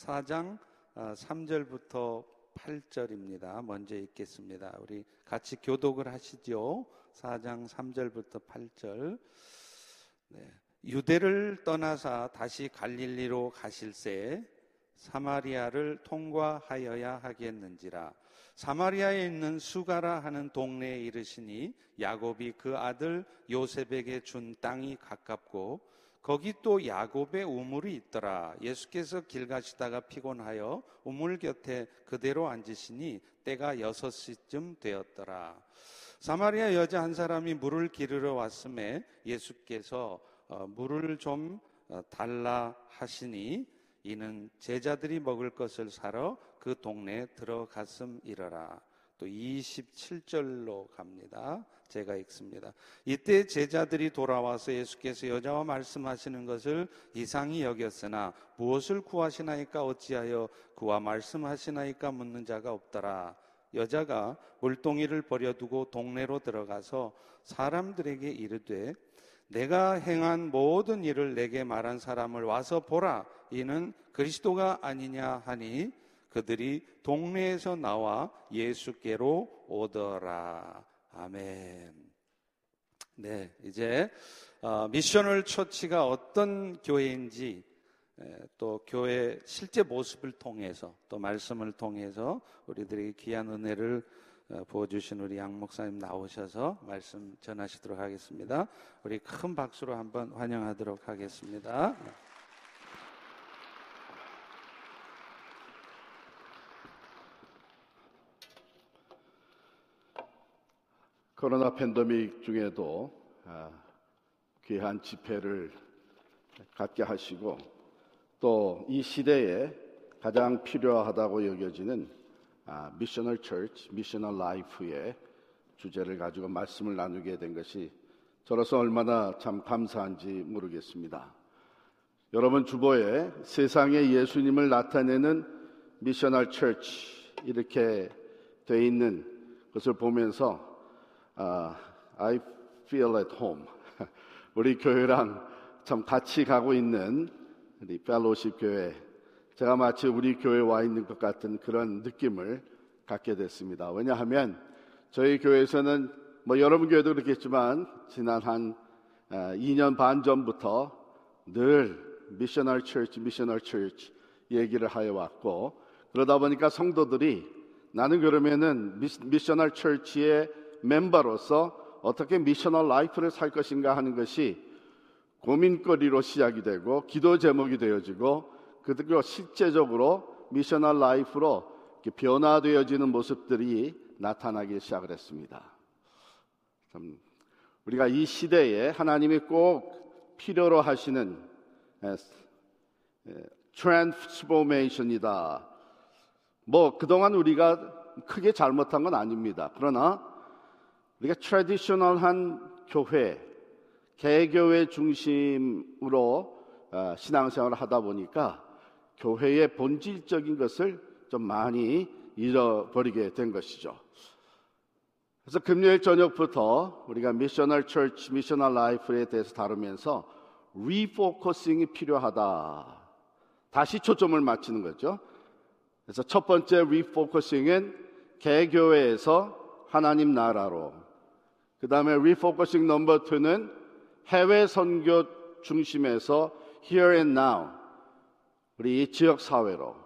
4장 3절부터 8절입니다. 먼저 읽겠습니다. 우리 같이 교독을 하시죠. 4장 3절부터 8절. 네. 유대를 떠나사 다시 갈릴리로 가실새 사마리아를 통과하여야 하겠는지라 사마리아에 있는 수가라 하는 동네에 이르시니 야곱이 그 아들 요셉에게 준 땅이 가깝고 거기 또 야곱의 우물이 있더라. 예수께서 길 가시다가 피곤하여 우물 곁에 그대로 앉으시니 때가 여섯 시쯤 되었더라. 사마리아 여자 한 사람이 물을 기르러 왔음에 예수께서 어, 물을 좀 어, 달라 하시니 이는 제자들이 먹을 것을 사러 그 동네에 들어갔음이러라. 또 27절로 갑니다. 제가 읽습니다. 이때 제자들이 돌아와서 예수께서 여자와 말씀하시는 것을 이상히 여겼으나 무엇을 구하시나이까 어찌하여 그와 말씀하시나이까 묻는 자가 없더라. 여자가 물동이를 버려두고 동네로 들어가서 사람들에게 이르되 내가 행한 모든 일을 내게 말한 사람을 와서 보라. 이는 그리스도가 아니냐 하니 그들이 동네에서 나와 예수께로 오더라. 아멘. 네, 이제 어, 미셔널 처치가 어떤 교회인지 또 교회 실제 모습을 통해서 또 말씀을 통해서 우리들에게 귀한 은혜를 어, 부어주신 우리 양 목사님 나오셔서 말씀 전하시도록 하겠습니다. 우리 큰 박수로 한번 환영하도록 하겠습니다. 코로나 팬데믹 중에도 아, 귀한 집회를 갖게 하시고 또 이 시대에 가장 필요하다고 여겨지는 아, missional church, missional life의 주제를 가지고 말씀을 나누게 된 것이 저로서 얼마나 참 감사한지 모르겠습니다. 여러분 주보에 세상에 예수님을 나타내는 missional church 이렇게 돼 있는 것을 보면서 아, I feel at home. 우리 교회랑 참 같이 가고 있는 우리 펠로십 교회. 제가 마치 우리 교회에 와 있는 것 같은 그런 느낌을 갖게 됐습니다. 왜냐하면 저희 교회에서는 뭐 여러분 교회도 그렇겠지만 지난 한 2년 아, 반 전부터 늘 missional church, missional church 얘기를 하여 왔고 그러다 보니까 성도들이 나는 그러면은 missional church의 멤버로서 어떻게 missional life를 살 것인가 하는 것이 고민거리로 시작이 되고 기도 제목이 되어지고 그리고 실제적으로 missional life로 변화되어지는 모습들이 나타나기 시작을 했습니다. 우리가 이 시대에 하나님이 꼭 필요로 하시는 transformation이다. 뭐 그동안 우리가 크게 잘못한 건 아닙니다. 그러나 우리가 traditional한 교회, 개교회 중심으로 어, 신앙생활을 하다 보니까 교회의 본질적인 것을 좀 많이 잃어버리게 된 것이죠. 그래서 금요일 저녁부터 우리가 missional church, missional life에 대해서 다루면서 refocusing이 필요하다. 다시 초점을 맞추는 거죠. 그래서 첫 번째 refocusing은 개교회에서 하나님 나라로 그 다음에 refocusing number two는 해외 선교 중심에서 here and now 우리 지역 사회로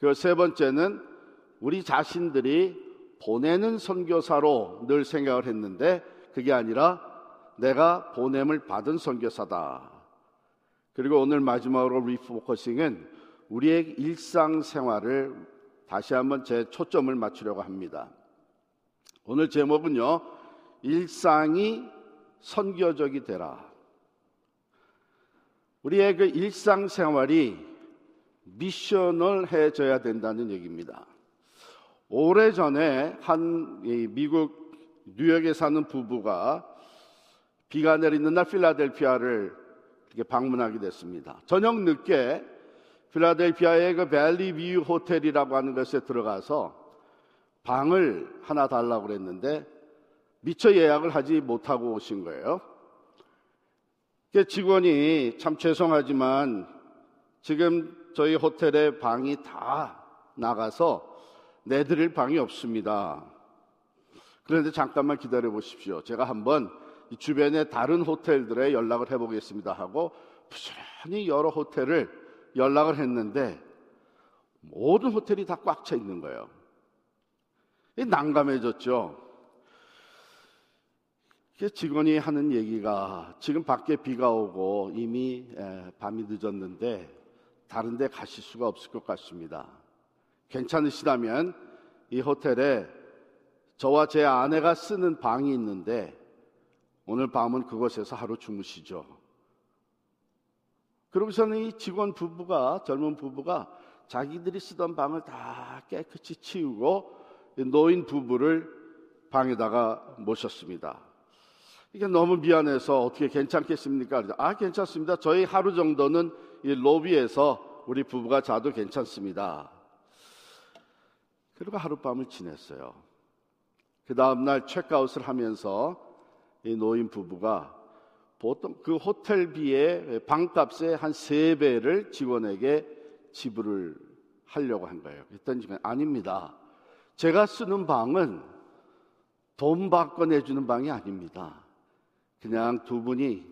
그 세 번째는 우리 자신들이 보내는 선교사로 늘 생각을 했는데 그게 아니라 내가 보냄을 받은 선교사다. 그리고 오늘 마지막으로 리포커싱은 우리의 일상생활을 다시 한번 제 초점을 맞추려고 합니다. 오늘 제목은요. 일상이 선교적이 되라. 우리의 그 일상생활이 미션을 해줘야 된다는 얘기입니다. 오래전에 한 미국 뉴욕에 사는 부부가 비가 내리는 날 필라델피아를 이렇게 방문하게 됐습니다. 저녁 늦게 필라델피아의 그 밸리 뷰 호텔이라고 하는 것에 들어가서 방을 하나 달라고 그랬는데 미처 예약을 하지 못하고 오신 거예요. 직원이 참 죄송하지만 지금 저희 호텔의 방이 다 나가서 내드릴 방이 없습니다. 그런데 잠깐만 기다려 보십시오. 제가 한번 주변의 다른 호텔들에 연락을 해보겠습니다 하고 부지런히 여러 호텔을 연락을 했는데 모든 호텔이 다 꽉 차 있는 거예요. 난감해졌죠. 직원이 하는 얘기가 지금 밖에 비가 오고 이미 밤이 늦었는데 다른 데 가실 수가 없을 것 같습니다. 괜찮으시다면 이 호텔에 저와 제 아내가 쓰는 방이 있는데 오늘 밤은 그곳에서 하루 주무시죠. 그러고서는 이 직원 부부가 젊은 부부가 자기들이 쓰던 방을 다 깨끗이 치우고 노인 부부를 방에다가 모셨습니다. 이게 너무 미안해서 어떻게 괜찮겠습니까? 아 괜찮습니다. 저희 하루 정도는 이 로비에서 우리 부부가 자도 괜찮습니다. 그리고 하룻밤을 지냈어요. 그 다음날 체크아웃을 하면서 이 노인 부부가 보통 그 호텔비의 방값의 한 세 배를 직원에게 지불을 하려고 한 거예요. 그랬더니 아닙니다. 제가 쓰는 방은 돈 받고 내주는 방이 아닙니다. 그냥 두 분이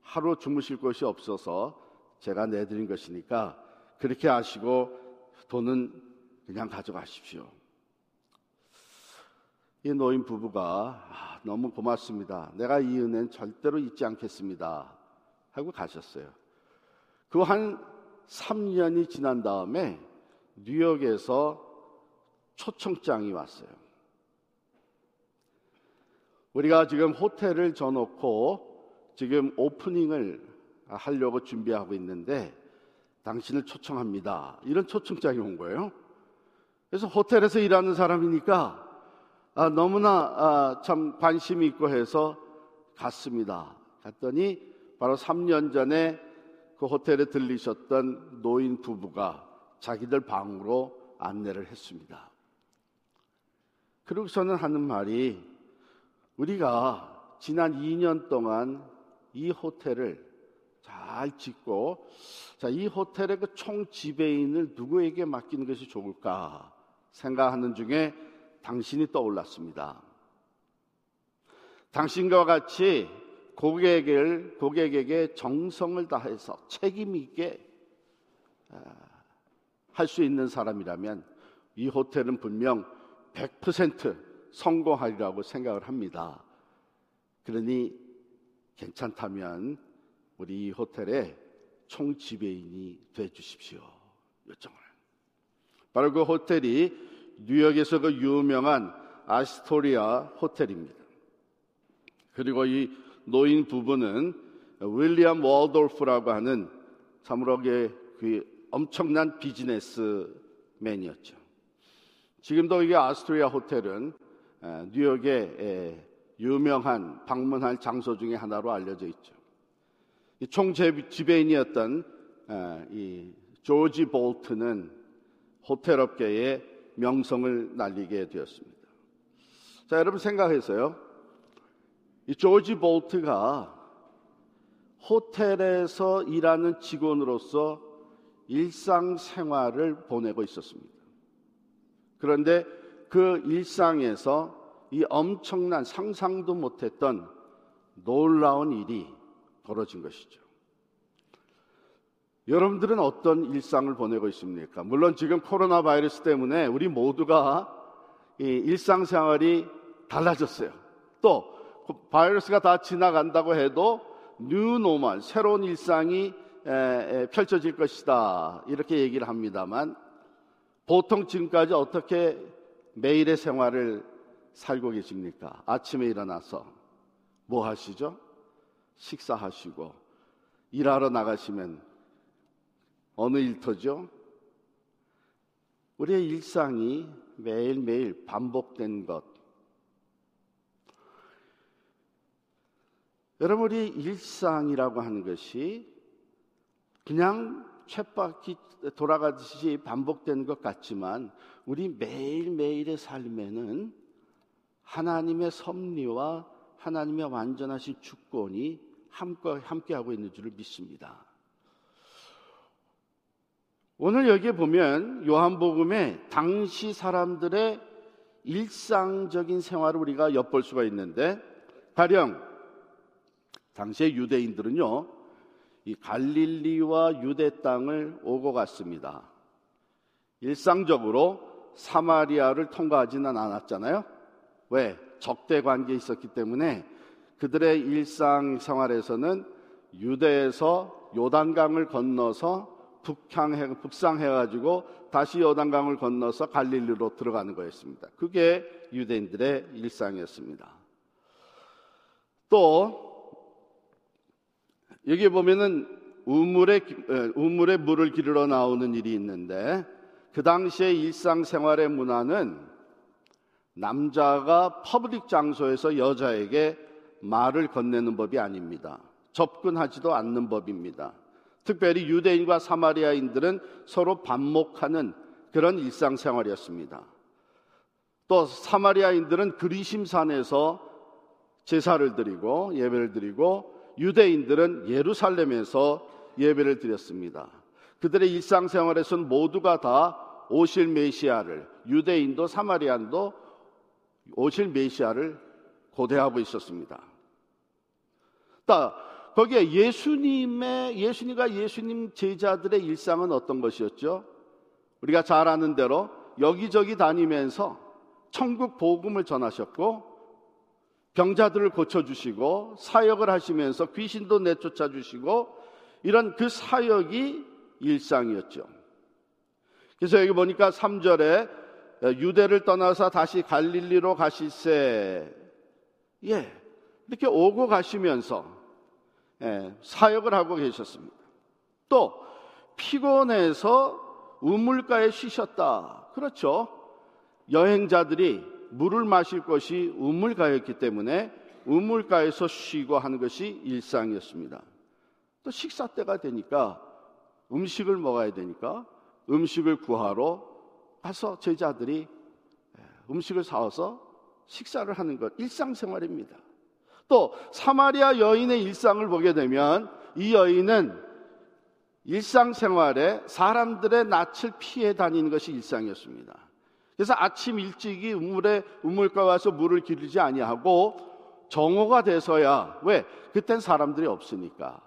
하루 주무실 곳이 없어서 제가 내드린 것이니까 그렇게 하시고 돈은 그냥 가져가십시오. 이 노인 부부가 아, 너무 고맙습니다. 내가 이 은혜는 절대로 잊지 않겠습니다. 하고 가셨어요. 그 한 3년이 지난 다음에 뉴욕에서 초청장이 왔어요. 우리가 지금 호텔을 져놓고 지금 오프닝을 하려고 준비하고 있는데 당신을 초청합니다. 이런 초청장이 온 거예요. 그래서 호텔에서 일하는 사람이니까 아, 너무나 아, 참 관심이 있고 해서 갔습니다. 갔더니 바로 3년 전에 그 호텔에 들리셨던 노인 부부가 자기들 방으로 안내를 했습니다. 그러고서는 하는 말이 우리가 지난 2년 동안 이 호텔을 잘 짓고 자, 이 호텔의 그 총 지배인을 누구에게 맡기는 것이 좋을까 생각하는 중에 당신이 떠올랐습니다. 당신과 같이 고객을, 고객에게 정성을 다해서 책임 있게 아, 할수 있는 사람이라면 이 호텔은 분명 100% 성공하리라고 생각을 합니다. 그러니 괜찮다면 우리 이 호텔의 총 지배인이 돼 주십시오. 요청을. 바로 그 호텔이 뉴욕에서 그 유명한 아스토리아 호텔입니다. 그리고 이 노인 부부는 윌리엄 월돌프라고 하는 참으로 그 엄청난 비즈니스맨이었죠. 지금도 이게 아스토리아 호텔은 뉴욕의 유명한 방문할 장소 중에 하나로 알려져 있죠. 총 지배인이었던 이 조지 볼트는 호텔 업계에 명성을 날리게 되었습니다. 자, 여러분 생각해서요. 이 조지 볼트가 호텔에서 일하는 직원으로서 일상생활을 보내고 있었습니다. 그런데 그 일상에서 이 엄청난 상상도 못했던 놀라운 일이 벌어진 것이죠. 여러분들은 어떤 일상을 보내고 있습니까? 물론 지금 코로나 바이러스 때문에 우리 모두가 이 일상생활이 달라졌어요. 또그 바이러스가 다 지나간다고 해도 뉴노멀 새로운 일상이 펼쳐질 것이다 이렇게 얘기를 합니다만 보통 지금까지 어떻게 매일의 생활을 살고 계십니까? 아침에 일어나서 뭐 하시죠? 식사하시고 일하러 나가시면 어느 일터죠? 우리의 일상이 매일매일 반복된 것. 여러분, 우리 일상이라고 하는 것이 그냥 쳇바퀴 돌아가듯이 반복되는 것 같지만 우리 매일매일의 삶에는 하나님의 섭리와 하나님의 완전하신 주권이 함께, 함께 하고 있는 줄을 믿습니다. 오늘 여기에 보면 요한복음에 당시 사람들의 일상적인 생활을 우리가 엿볼 수가 있는데 가령 당시의 유대인들은요 이 갈릴리와 유대 땅을 오고 갔습니다. 일상적으로 사마리아를 통과하지는 않았잖아요. 왜? 적대 관계에 있었기 때문에 그들의 일상 생활에서는 유대에서 요단강을 건너서 북향해, 북상해 가지고 다시 요단강을 건너서 갈릴리로 들어가는 거였습니다. 그게 유대인들의 일상이었습니다. 또 여기 보면은 우물에 우물에 물을 기르러 나오는 일이 있는데 그 당시의 일상생활의 문화는 남자가 public 장소에서 여자에게 말을 건네는 법이 아닙니다. 접근하지도 않는 법입니다. 특별히 유대인과 사마리아인들은 서로 반목하는 그런 일상생활이었습니다. 또 사마리아인들은 그리심산에서 제사를 드리고 예배를 드리고 유대인들은 예루살렘에서 예배를 드렸습니다. 그들의 일상생활에서는 모두가 다 오실 메시아를 유대인도 사마리안도 오실 메시아를 고대하고 있었습니다. 거기에 예수님의 예수님과 예수님 제자들의 일상은 어떤 것이었죠? 우리가 잘 아는 대로 여기저기 다니면서 천국 복음을 전하셨고 병자들을 고쳐 주시고 사역을 하시면서 귀신도 내쫓아 주시고 이런 그 사역이 일상이었죠. 그래서 여기 보니까 3절에 유대를 떠나서 다시 갈릴리로 가실세 예. 이렇게 오고 가시면서 예, 사역을 하고 계셨습니다. 또 피곤해서 우물가에 쉬셨다. 그렇죠. 여행자들이 물을 마실 것이 우물가였기 때문에 우물가에서 쉬고 하는 것이 일상이었습니다. 또 식사 때가 되니까 음식을 먹어야 되니까 음식을 구하러 가서 제자들이 예, 음식을 사와서 식사를 하는 것 일상생활입니다. 또 사마리아 여인의 일상을 보게 되면 이 여인은 일상생활에 사람들의 낯을 피해 다니는 것이 일상이었습니다. 그래서 아침 일찍이 우물에 우물가 와서 물을 기르지 아니하고 정오가 돼서야 왜 그땐 사람들이 없으니까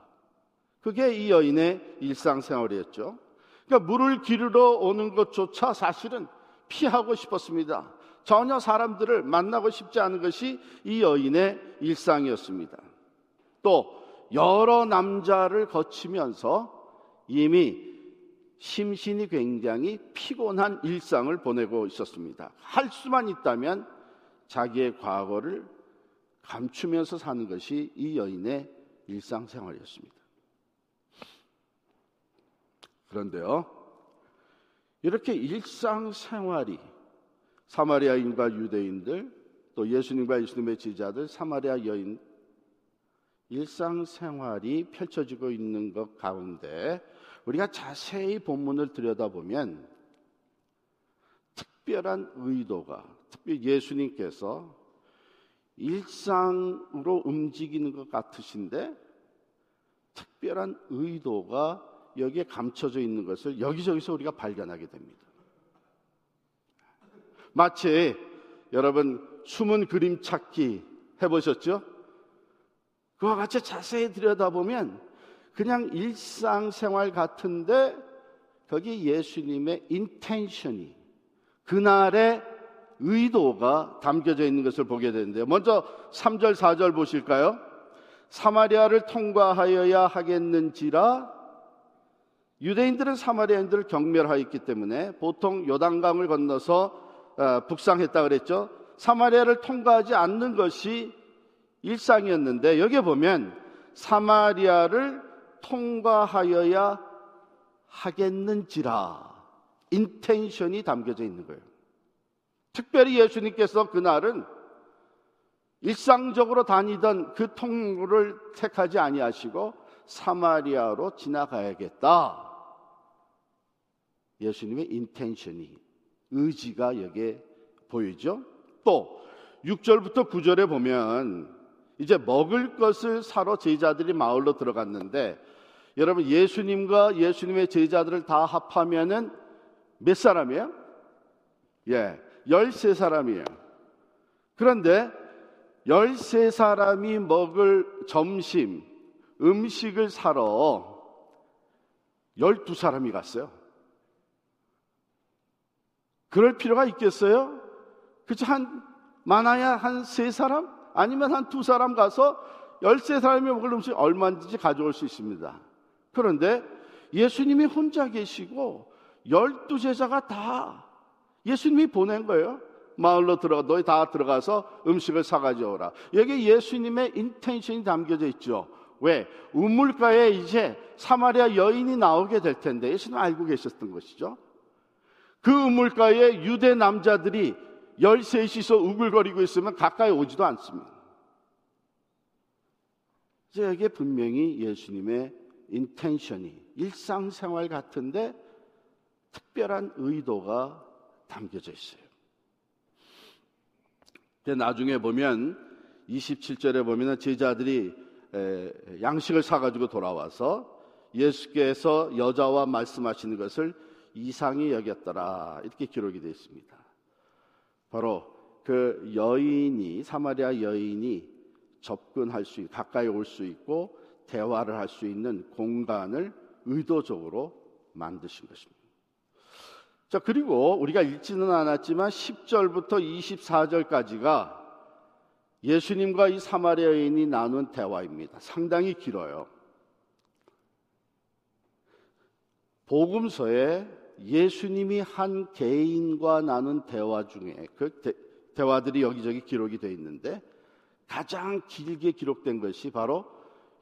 그게 이 여인의 일상생활이었죠. 그러니까 물을 기르러 오는 것조차 사실은 피하고 싶었습니다. 전혀 사람들을 만나고 싶지 않은 것이 이 여인의 일상이었습니다. 또 여러 남자를 거치면서 이미 심신이 굉장히 피곤한 일상을 보내고 있었습니다. 할 수만 있다면 자기의 과거를 감추면서 사는 것이 이 여인의 일상생활이었습니다. 그런데요, 이렇게 일상생활이 사마리아인과 유대인들 또 예수님과 예수님의 제자들 사마리아 여인 일상생활이 펼쳐지고 있는 것 가운데 우리가 자세히 본문을 들여다보면 특별한 의도가 특히 예수님께서 일상으로 움직이는 것 같으신데 특별한 의도가 여기에 감춰져 있는 것을 여기저기서 우리가 발견하게 됩니다. 마치 여러분 숨은 그림 찾기 해보셨죠? 그와 같이 자세히 들여다보면 그냥 일상생활 같은데 거기 예수님의 인텐션이 그날의 의도가 담겨져 있는 것을 보게 되는데요. 먼저 3절, 4절 보실까요? 사마리아를 통과하여야 하겠는지라 유대인들은 사마리아인들을 경멸하였기 때문에 보통 요단강을 건너서 어, 북상했다 그랬죠. 사마리아를 통과하지 않는 것이 일상이었는데 여기 보면 사마리아를 통과하여야 하겠는지라 인텐션이 담겨져 있는 거예요. 특별히 예수님께서 그날은 일상적으로 다니던 그 통로를 택하지 아니하시고 사마리아로 지나가야겠다. 예수님의 인텐션이 의지가 여기에 보이죠. 또 6절부터 9절에 보면 이제 먹을 것을 사러 제자들이 마을로 들어갔는데 여러분 예수님과 예수님의 제자들을 다 합하면은 몇 사람이에요? 예, 13사람이에요. 그런데 13사람이 먹을 점심, 음식을 사러 12사람이 갔어요. 그럴 필요가 있겠어요? 그치, 한, 많아야 한 세 사람? 아니면 한 두 사람 가서 13사람이 먹을 음식 얼마든지 가져올 수 있습니다. 그런데 예수님이 혼자 계시고 열두 제자가 다 예수님이 보낸 거예요. 마을로 들어가 너희 다 들어가서 음식을 사가져 오라. 여기 예수님의 인텐션이 담겨져 있죠. 왜? 우물가에 이제 사마리아 여인이 나오게 될 텐데 예수님 알고 계셨던 것이죠. 그 우물가에 유대 남자들이 열셋이서 우글거리고 있으면 가까이 오지도 않습니다. 여기에 분명히 예수님의 인텐션이 일상생활 같은데 특별한 의도가 담겨져 있어요. 나중에 보면 27절에 보면 제자들이 양식을 사가지고 돌아와서 예수께서 여자와 말씀하시는 것을 이상히 여겼더라. 이렇게 기록이 되어 있습니다. 바로 그 여인이, 사마리아 여인이 접근할 수, 가까이 올 수 있고 대화를 할 수 있는 공간을 의도적으로 만드신 것입니다. 자, 그리고 우리가 읽지는 않았지만 10절부터 24절까지가 예수님과 이 사마리아 인이 나눈 대화입니다. 상당히 길어요. 복음서에 예수님이 한 개인과 나눈 대화 중에 그 대, 화들이 여기저기 기록이 되어 있는데 가장 길게 기록된 것이 바로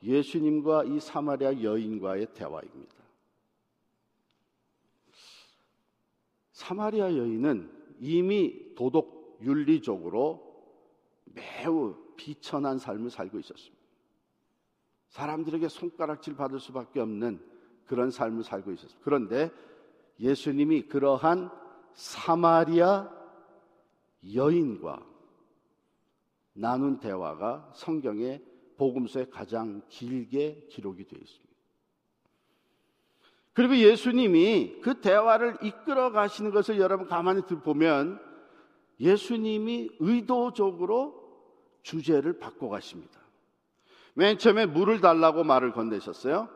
예수님과 이 사마리아 여인과의 대화입니다. 사마리아 여인은 이미 도덕 윤리적으로 매우 비천한 삶을 살고 있었습니다. 사람들에게 손가락질 받을 수밖에 없는 그런 삶을 살고 있었습니다. 그런데 예수님이 그러한 사마리아 여인과 나눈 대화가 성경에 복음서에 가장 길게 기록이 되어 있습니다. 그리고 예수님이 그 대화를 이끌어 가시는 것을 여러분 가만히 보면 예수님이 의도적으로 주제를 바꿔 가십니다. 맨 처음에 물을 달라고 말을 건네셨어요.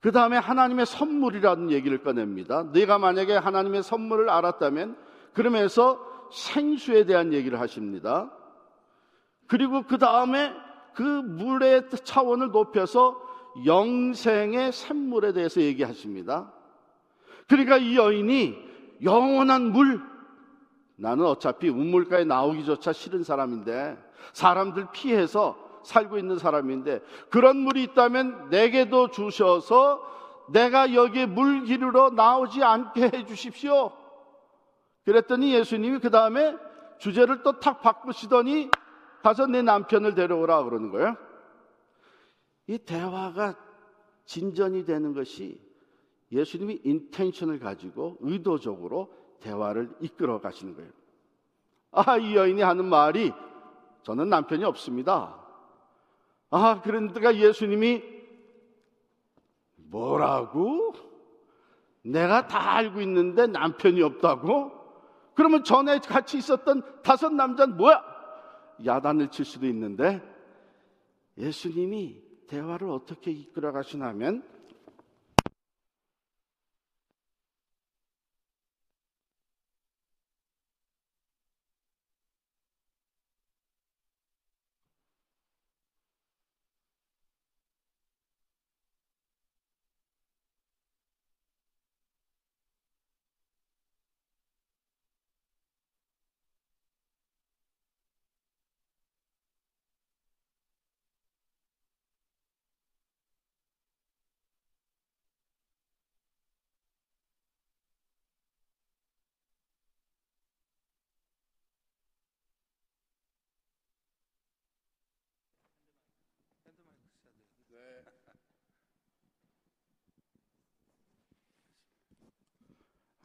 그 다음에 하나님의 선물이라는 얘기를 꺼냅니다. 네가 만약에 하나님의 선물을 알았다면 그러면서 생수에 대한 얘기를 하십니다. 그리고 그 다음에 그 물의 차원을 높여서 영생의 샘물에 대해서 얘기하십니다. 그러니까 이 여인이 영원한 물, 나는 어차피 우물가에 나오기조차 싫은 사람인데, 사람들 피해서 살고 있는 사람인데, 그런 물이 있다면 내게도 주셔서 내가 여기에 물 기르러 나오지 않게 해 주십시오. 그랬더니 예수님이 그 다음에 주제를 또 탁 바꾸시더니 가서 내 남편을 데려오라 그러는 거예요. 이 대화가 진전이 되는 것이 예수님이 인텐션을 가지고 의도적으로 대화를 이끌어 가시는 거예요. 아, 이 여인이 하는 말이 저는 남편이 없습니다. 아, 그런데가 예수님이 뭐라고? 내가 다 알고 있는데 남편이 없다고? 그러면 전에 같이 있었던 다섯 남자는 뭐야? 야단을 칠 수도 있는데 예수님이 대화를 어떻게 이끌어 가시냐면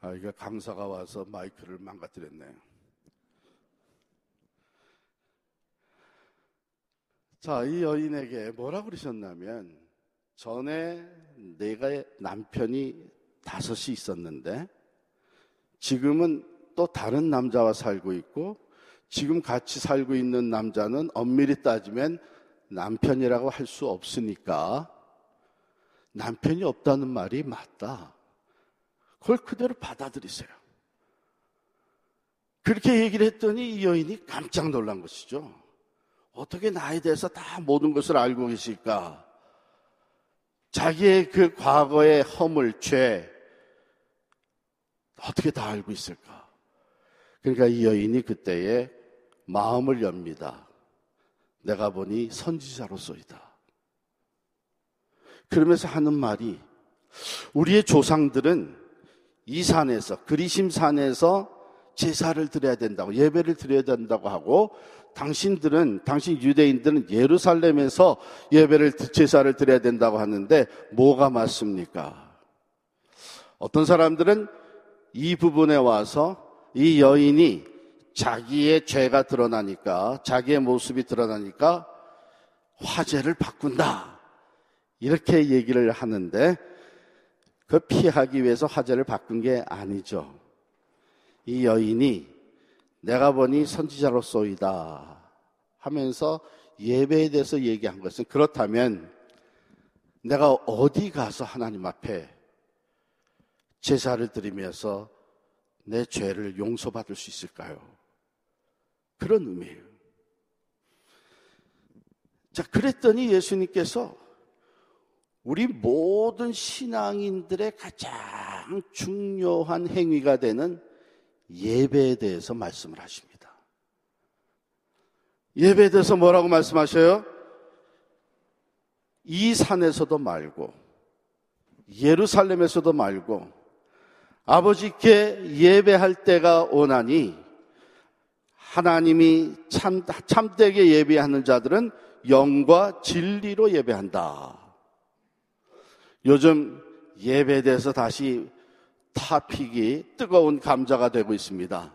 아, 이게 강사가 와서 마이크를 망가뜨렸네요. 자, 이 여인에게 뭐라 그러셨냐면, 전에 내가 남편이 다섯이 있었는데 지금은 또 다른 남자와 살고 있고 지금 같이 살고 있는 남자는 엄밀히 따지면 남편이라고 할 수 없으니까 남편이 없다는 말이 맞다. 그걸 그대로 받아들이세요. 그렇게 얘기를 했더니 이 여인이 깜짝 놀란 것이죠. 어떻게 나에 대해서 다 모든 것을 알고 계실까? 자기의 그 과거의 허물, 죄, 어떻게 다 알고 있을까? 그러니까 이 여인이 그때에 마음을 엽니다. 내가 보니 선지자로서이다. 그러면서 하는 말이 우리의 조상들은 이 산에서 그리심 산에서 제사를 드려야 된다고 예배를 드려야 된다고 하고 당신들은 당신 유대인들은 예루살렘에서 예배를 제사를 드려야 된다고 하는데 뭐가 맞습니까? 어떤 사람들은 이 부분에 와서 이 여인이 자기의 죄가 드러나니까 자기의 모습이 드러나니까 화제를 바꾼다. 이렇게 얘기를 하는데 그 피하기 위해서 화제를 바꾼 게 아니죠. 이 여인이 내가 보니 선지자로서이다 하면서 예배에 대해서 얘기한 것은 그렇다면 내가 어디 가서 하나님 앞에 제사를 드리면서 내 죄를 용서받을 수 있을까요? 그런 의미예요. 자, 그랬더니 예수님께서 우리 모든 신앙인들의 가장 중요한 행위가 되는 예배에 대해서 말씀을 하십니다. 예배에 대해서 뭐라고 말씀하셔요? 이 산에서도 말고, 예루살렘에서도 말고, 아버지께 예배할 때가 오나니, 하나님이 참, 참되게 예배하는 자들은 영과 진리로 예배한다. 요즘 예배에 대해서 다시 타픽이 뜨거운 감자가 되고 있습니다.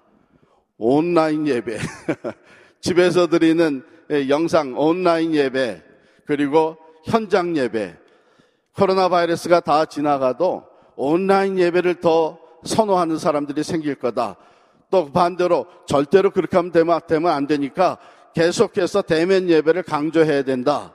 온라인 예배, 집에서 드리는 영상 온라인 예배, 그리고 현장 예배. 코로나 바이러스가 다 지나가도 온라인 예배를 더 선호하는 사람들이 생길 거다. 또 반대로 절대로 그렇게 하면 되면 안 되니까 계속해서 대면 예배를 강조해야 된다.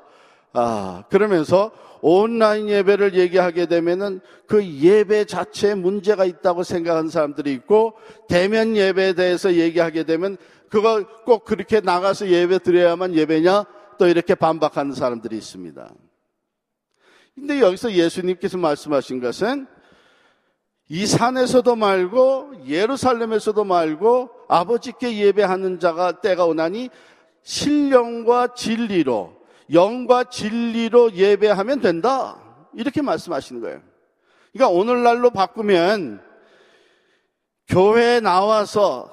아, 그러면서 온라인 예배를 얘기하게 되면은 그 예배 자체에 문제가 있다고 생각하는 사람들이 있고 대면 예배에 대해서 얘기하게 되면 그걸 꼭 그렇게 나가서 예배 드려야만 예배냐 또 이렇게 반박하는 사람들이 있습니다. 근데 여기서 예수님께서 말씀하신 것은 이 산에서도 말고 예루살렘에서도 말고 아버지께 예배하는 자가 때가 오나니 신령과 진리로 영과 진리로 예배하면 된다. 이렇게 말씀하시는 거예요. 그러니까 오늘날로 바꾸면 교회에 나와서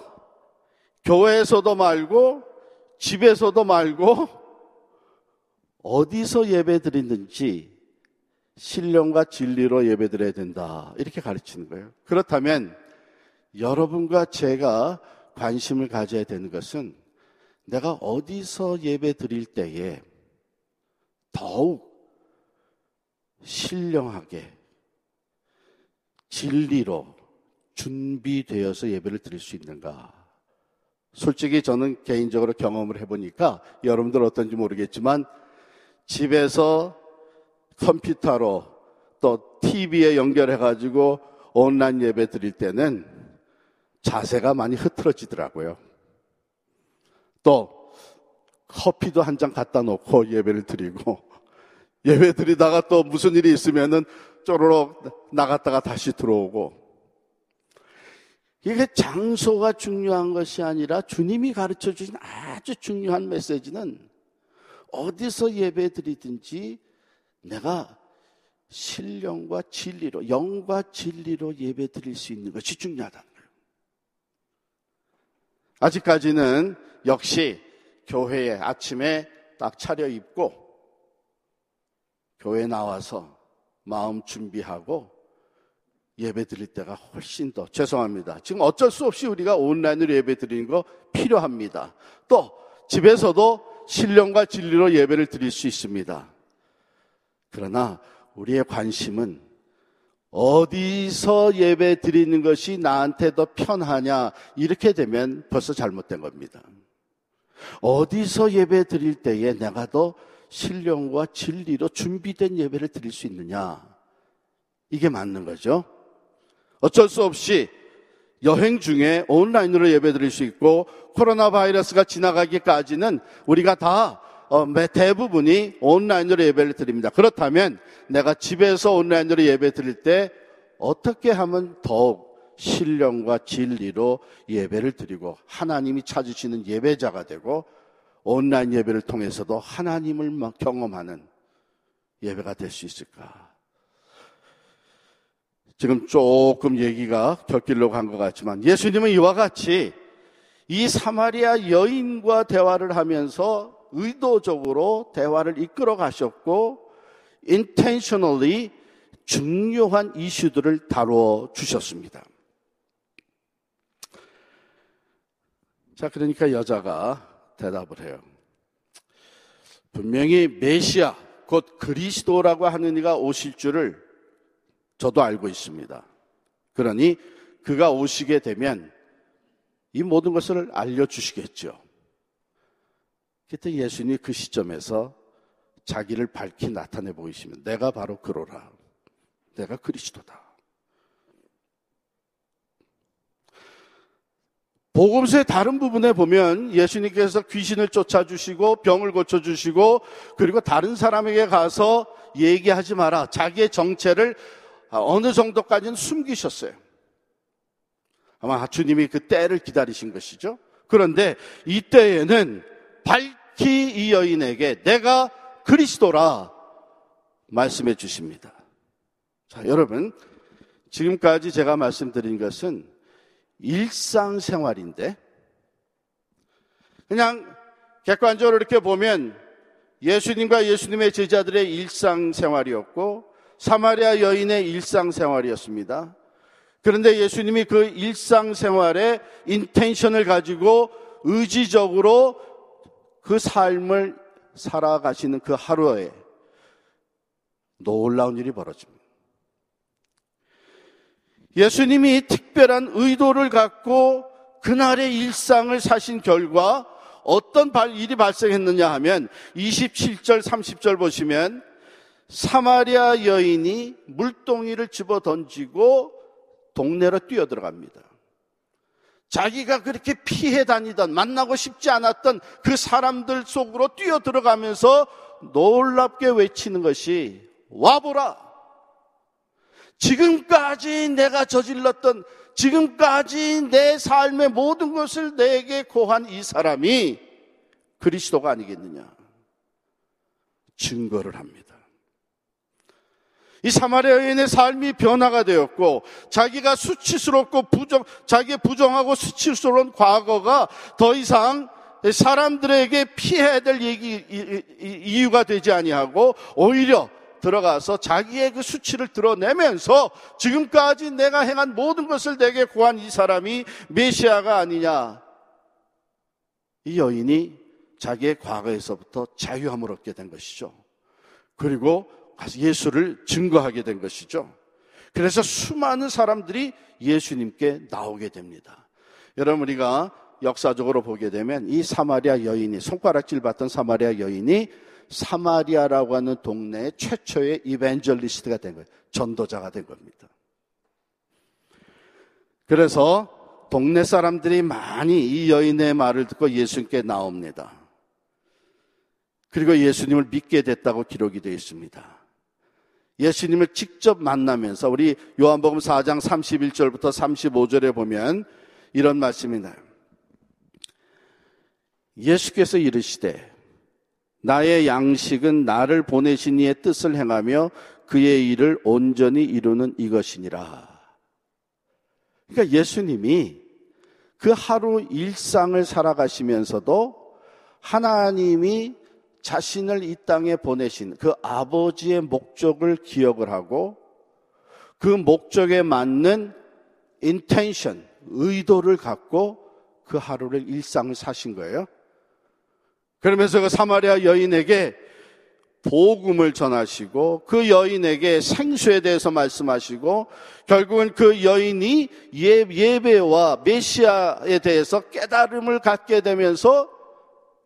교회에서도 말고 집에서도 말고 어디서 예배 드리는지 신령과 진리로 예배 드려야 된다. 이렇게 가르치는 거예요. 그렇다면 여러분과 제가 관심을 가져야 되는 것은 내가 어디서 예배 드릴 때에 더욱 신령하게 진리로 준비되어서 예배를 드릴 수 있는가? 솔직히 저는 개인적으로 경험을 해보니까 여러분들 어떤지 모르겠지만 집에서 컴퓨터로 또 TV에 연결해가지고 온라인 예배 드릴 때는 자세가 많이 흐트러지더라고요. 또 커피도 한 잔 갖다 놓고 예배를 드리고 예배 드리다가 또 무슨 일이 있으면은 쪼르륵 나갔다가 다시 들어오고 이게 장소가 중요한 것이 아니라 주님이 가르쳐 주신 아주 중요한 메시지는 어디서 예배 드리든지 내가 신령과 진리로 영과 진리로 예배 드릴 수 있는 것이 중요하다는 거예요. 아직까지는 역시 교회에 아침에 딱 차려입고 교회 나와서 마음 준비하고 예배 드릴 때가 훨씬 더 죄송합니다. 지금 어쩔 수 없이 우리가 온라인으로 예배 드리는 거 필요합니다. 또 집에서도 신령과 진리로 예배를 드릴 수 있습니다. 그러나 우리의 관심은 어디서 예배 드리는 것이 나한테 더 편하냐 이렇게 되면 벌써 잘못된 겁니다. 어디서 예배 드릴 때에 내가 더 신령과 진리로 준비된 예배를 드릴 수 있느냐 이게 맞는 거죠. 어쩔 수 없이 여행 중에 온라인으로 예배 드릴 수 있고 코로나 바이러스가 지나가기까지는 우리가 다 어, 대부분이 온라인으로 예배를 드립니다. 그렇다면 내가 집에서 온라인으로 예배 드릴 때 어떻게 하면 더욱 신령과 진리로 예배를 드리고 하나님이 찾으시는 예배자가 되고 온라인 예배를 통해서도 하나님을 경험하는 예배가 될 수 있을까? 지금 조금 얘기가 곁길로 간 것 같지만 예수님은 이와 같이 이 사마리아 여인과 대화를 하면서 의도적으로 대화를 이끌어 가셨고 intentionally 중요한 이슈들을 다루어 주셨습니다. 자, 그러니까 여자가 대답을 해요. 분명히 메시아, 곧 그리스도라고 하는 이가 오실 줄을 저도 알고 있습니다. 그러니 그가 오시게 되면 이 모든 것을 알려주시겠죠. 그때 예수님이 그 시점에서 자기를 밝히 나타내 보이시면 내가 바로 그로라. 내가 그리스도다. 복음서의 다른 부분에 보면 예수님께서 귀신을 쫓아주시고 병을 고쳐주시고 그리고 다른 사람에게 가서 얘기하지 마라. 자기의 정체를 어느 정도까지는 숨기셨어요. 아마 주님이 그 때를 기다리신 것이죠. 그런데 이 때에는 밝히 이 여인에게 내가 그리스도라 말씀해 주십니다. 자, 여러분. 지금까지 제가 말씀드린 것은 일상생활인데, 그냥 객관적으로 이렇게 보면 예수님과 예수님의 제자들의 일상생활이었고, 사마리아 여인의 일상생활이었습니다. 그런데 예수님이 그 일상생활의 인텐션을 가지고 의지적으로 그 삶을 살아가시는 그 하루에 놀라운 일이 벌어집니다. 예수님이 특별한 의도를 갖고 그날의 일상을 사신 결과 어떤 일이 발생했느냐 하면 27절, 30절 보시면 사마리아 여인이 물동이를 집어 던지고 동네로 뛰어 들어갑니다. 자기가 그렇게 피해 다니던 만나고 싶지 않았던 그 사람들 속으로 뛰어 들어가면서 놀랍게 외치는 것이 와보라. 지금까지 내가 저질렀던 지금까지 내 삶의 모든 것을 내게 고한 이 사람이 그리스도가 아니겠느냐. 증거를 합니다. 이 사마리아 여인의 삶이 변화가 되었고 자기가 수치스럽고 부정 자기의 부정하고 수치스러운 과거가 더 이상 사람들에게 피해야 될 얘기 이유가 되지 아니하고 오히려 들어가서 자기의 그 수치를 드러내면서 지금까지 내가 행한 모든 것을 내게 구한 이 사람이 메시아가 아니냐. 이 여인이 자기의 과거에서부터 자유함을 얻게 된 것이죠. 그리고 예수를 증거하게 된 것이죠. 그래서 수많은 사람들이 예수님께 나오게 됩니다. 여러분 우리가 역사적으로 보게 되면 이 사마리아 여인이 손가락질 받던 사마리아 여인이 사마리아라고 하는 동네의 최초의 이벤젤리스트가 된 거예요. 전도자가 된 겁니다. 그래서 동네 사람들이 많이 이 여인의 말을 듣고 예수님께 나옵니다. 그리고 예수님을 믿게 됐다고 기록이 되어 있습니다. 예수님을 직접 만나면서 우리 요한복음 4장 31절부터 35절에 보면 이런 말씀이 나요. 예수께서 이르시되 나의 양식은 나를 보내신 이의 뜻을 행하며 그의 일을 온전히 이루는 이것이니라. 그러니까 예수님이 그 하루 일상을 살아가시면서도 하나님이 자신을 이 땅에 보내신 그 아버지의 목적을 기억을 하고 그 목적에 맞는 인텐션, 의도를 갖고 그 하루를 일상을 사신 거예요. 그러면서 그 사마리아 여인에게 복음을 전하시고 그 여인에게 생수에 대해서 말씀하시고 결국은 그 여인이 예, 예배와 메시아에 대해서 깨달음을 갖게 되면서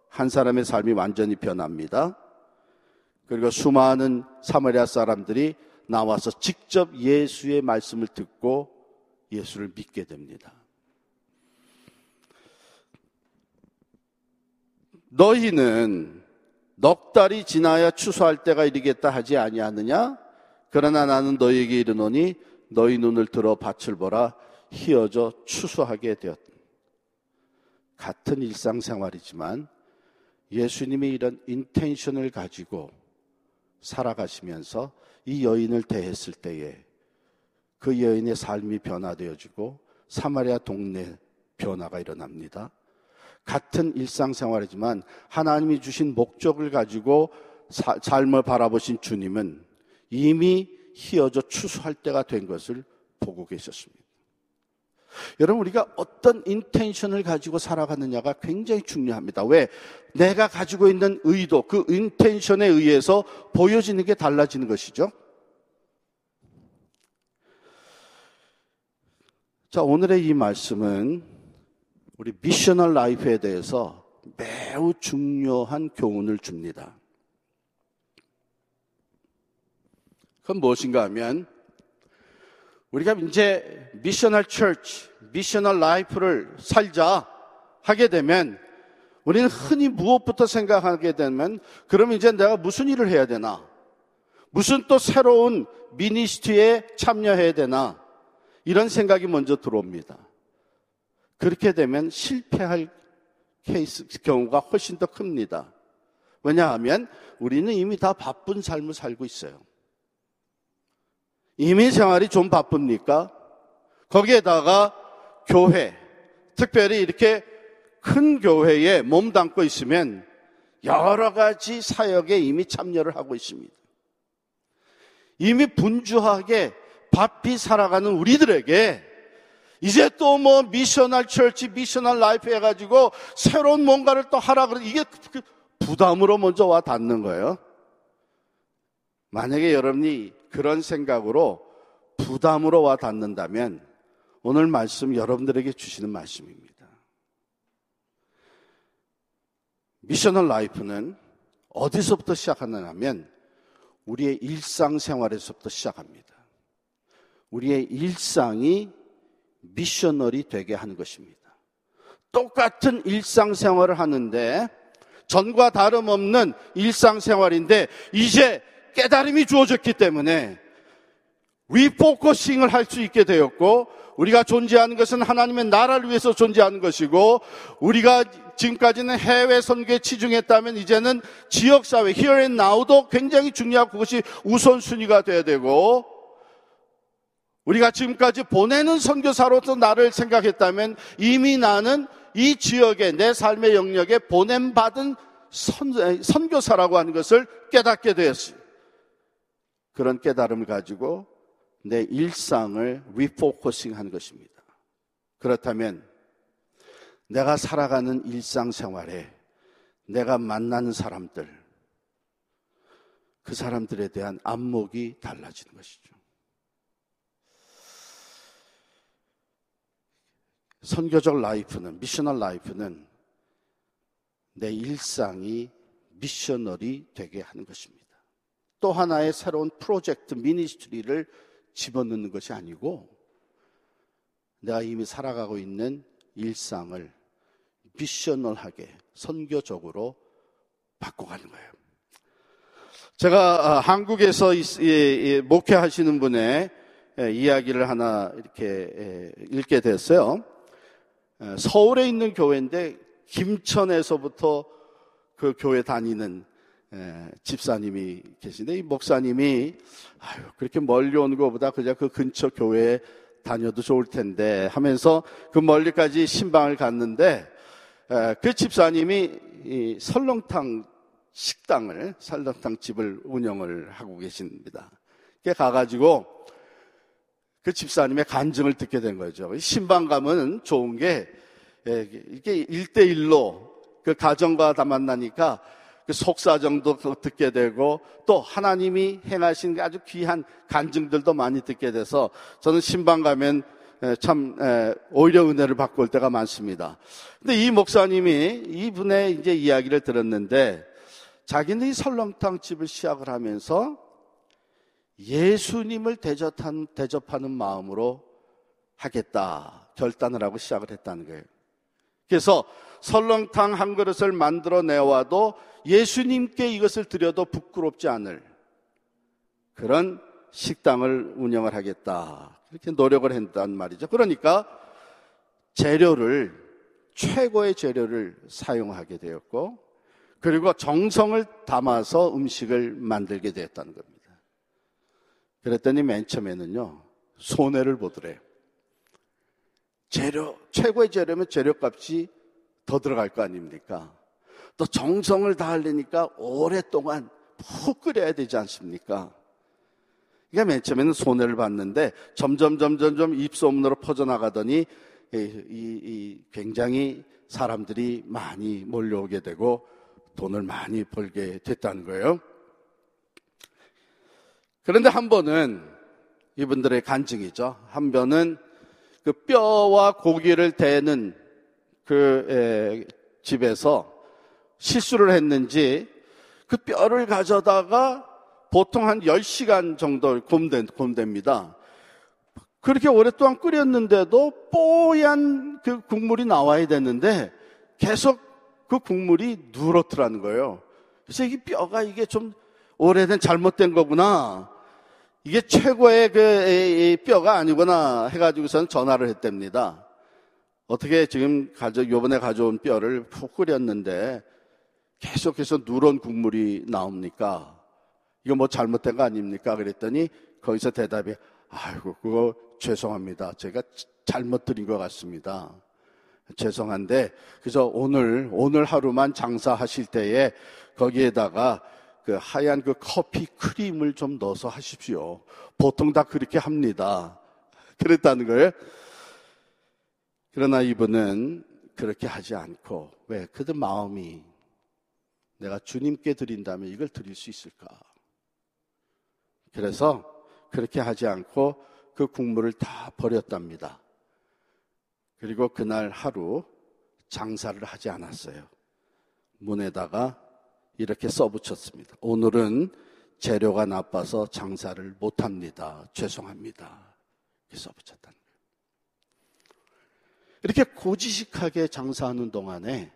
한 사람의 삶이 완전히 변합니다. 그리고 수많은 사마리아 사람들이 나와서 직접 예수의 말씀을 듣고 예수를 믿게 됩니다. 너희는 넉 달이 지나야 추수할 때가 이르겠다 하지 아니하느냐? 그러나 나는 너희에게 이르노니 너희 눈을 들어 밭을 보라 희어져 추수하게 되었다. 같은 일상생활이지만 예수님이 이런 인텐션을 가지고 살아가시면서 이 여인을 대했을 때에 그 여인의 삶이 변화되어지고 사마리아 동네 변화가 일어납니다. 같은 일상생활이지만 하나님이 주신 목적을 가지고 사, 삶을 바라보신 주님은 이미 희어져 추수할 때가 된 것을 보고 계셨습니다. 여러분, 우리가 어떤 intention을 가지고 살아가느냐가 굉장히 중요합니다. 왜? 내가 가지고 있는 의도, 그 intention에 의해서 보여지는 게 달라지는 것이죠. 자, 오늘의 이 말씀은 우리 missional life에 대해서 매우 중요한 교훈을 줍니다. 그건 무엇인가 하면 우리가 이제 missional church, missional life를 살자 하게 되면 우리는 흔히 무엇부터 생각하게 되면 그러면 이제 내가 무슨 일을 해야 되나? 무슨 또 새로운 ministry에 참여해야 되나? 이런 생각이 먼저 들어옵니다. 그렇게 되면 실패할 케이스 경우가 훨씬 더 큽니다. 왜냐하면 우리는 이미 다 바쁜 삶을 살고 있어요. 이민 생활이 좀 바쁩니까? 거기에다가 교회, 특별히 이렇게 큰 교회에 몸담고 있으면 여러 가지 사역에 이미 참여를 하고 있습니다. 이미 분주하게 바삐 살아가는 우리들에게 이제 또 뭐 missional church, missional life 해가지고 새로운 뭔가를 또 하라 그러 이게 그 부담으로 먼저 와 닿는 거예요. 만약에 여러분이 그런 생각으로 부담으로 와 닿는다면 오늘 말씀 여러분들에게 주시는 말씀입니다. 미셔널 라이프는 어디서부터 시작하느냐면 우리의 일상생활에서부터 시작합니다. 우리의 일상이 missional이 되게 하는 것입니다. 똑같은 일상생활을 하는데 전과 다름없는 일상생활인데 이제 깨달음이 주어졌기 때문에 refocusing을 할 수 있게 되었고 우리가 존재하는 것은 하나님의 나라를 위해서 존재하는 것이고 우리가 지금까지는 해외 선교에 치중했다면 이제는 지역 사회 here and now도 굉장히 중요하고 그것이 우선순위가 돼야 되고 우리가 지금까지 보내는 선교사로서 나를 생각했다면 이미 나는 이 지역에 내 삶의 영역에 보냄받은 선, 선교사라고 하는 것을 깨닫게 되었습니다. 그런 깨달음을 가지고 내 일상을 리포커싱 한 것입니다. 그렇다면 내가 살아가는 일상생활에 내가 만나는 사람들, 그 사람들에 대한 안목이 달라지는 것이죠. 선교적 life는, missional life는 내 일상이 missional이 되게 하는 것입니다. 또 하나의 새로운 프로젝트 ministry를 집어넣는 것이 아니고 내가 이미 살아가고 있는 일상을 missional하게 선교적으로 바꿔가는 거예요. 제가 아, 한국에서 목회하시는 분의 이야기를 하나 이렇게 읽게 됐어요. 서울에 있는 교회인데 김천에서부터 그 교회 다니는 예, 집사님이 계신데 이 목사님이 아유 그렇게 멀리 오는 것보다 그냥 그 근처 교회에 다녀도 좋을 텐데 하면서 그 멀리까지 신방을 갔는데 에, 그 집사님이 이 설렁탕 식당을 설렁탕 집을 운영을 하고 계십니다. 그 가가지고 그 집사님의 간증을 듣게 된 거죠. 신방 가면 좋은 게 예, 이게 일대일로 그 가정과 다 만나니까 그 속사정도 듣게 되고 또 하나님이 행하신 아주 귀한 간증들도 많이 듣게 돼서 저는 신방 가면 참 오히려 은혜를 받고 올 때가 많습니다. 근데 이 목사님이 이분의 이제 이야기를 들었는데 자기는 이 설렁탕 집을 시작을 하면서 예수님을 대접한, 대접하는 마음으로 하겠다 결단을 하고 시작을 했다는 거예요. 그래서 설렁탕 한 그릇을 만들어 내와도 예수님께 이것을 드려도 부끄럽지 않을 그런 식당을 운영을 하겠다. 이렇게 노력을 했단 말이죠. 그러니까 재료를 최고의 재료를 사용하게 되었고 그리고 정성을 담아서 음식을 만들게 되었다는 겁니다. 그랬더니 맨 처음에는요 손해를 보더래요. 재료 최고의 재료면 재료값이 더 들어갈 거 아닙니까? 또 정성을 다하려니까 오랫동안 푹 끓여야 되지 않습니까? 그러니까 맨 처음에는 손해를 봤는데 점점 점점 점 입소문으로 퍼져나가더니 이, 이, 이 굉장히 사람들이 많이 몰려오게 되고 돈을 많이 벌게 됐다는 거예요. 그런데 한 번은 이분들의 간증이죠. 한 번은 그 뼈와 고기를 대는 그 에, 집에서 실수를 했는지 그 뼈를 가져다가 보통 한 10시간 정도 곰된, 곰됩니다. 그렇게 오랫동안 끓였는데도 뽀얀 그 국물이 나와야 되는데 계속 그 국물이 누렇더라는 거예요. 그래서 이 뼈가 이게 좀 오래된 잘못된 거구나. 이게 최고의 그 뼈가 아니구나 해가지고선 전화를 했답니다. 어떻게 지금 가져, 요번에 가져온 뼈를 푹 끓였는데 계속해서 누런 국물이 나옵니까? 이거 뭐 잘못된 거 아닙니까? 그랬더니 거기서 대답이 아이고 그거 죄송합니다. 제가 잘못 드린 것 같습니다. 죄송한데 그래서 오늘 오늘 하루만 장사하실 때에 거기에다가 그 하얀 그 커피 크림을 좀 넣어서 하십시오. 보통 다 그렇게 합니다. 그랬다는 거예요. 그러나 이분은 그렇게 하지 않고 왜 그들 마음이 내가 주님께 드린다면 이걸 드릴 수 있을까? 그래서 그렇게 하지 않고 그 국물을 다 버렸답니다. 그리고 그날 하루 장사를 하지 않았어요. 문에다가 이렇게 써붙였습니다. 오늘은 재료가 나빠서 장사를 못합니다. 죄송합니다. 이렇게 써붙였다는 거예요. 이렇게 고지식하게 장사하는 동안에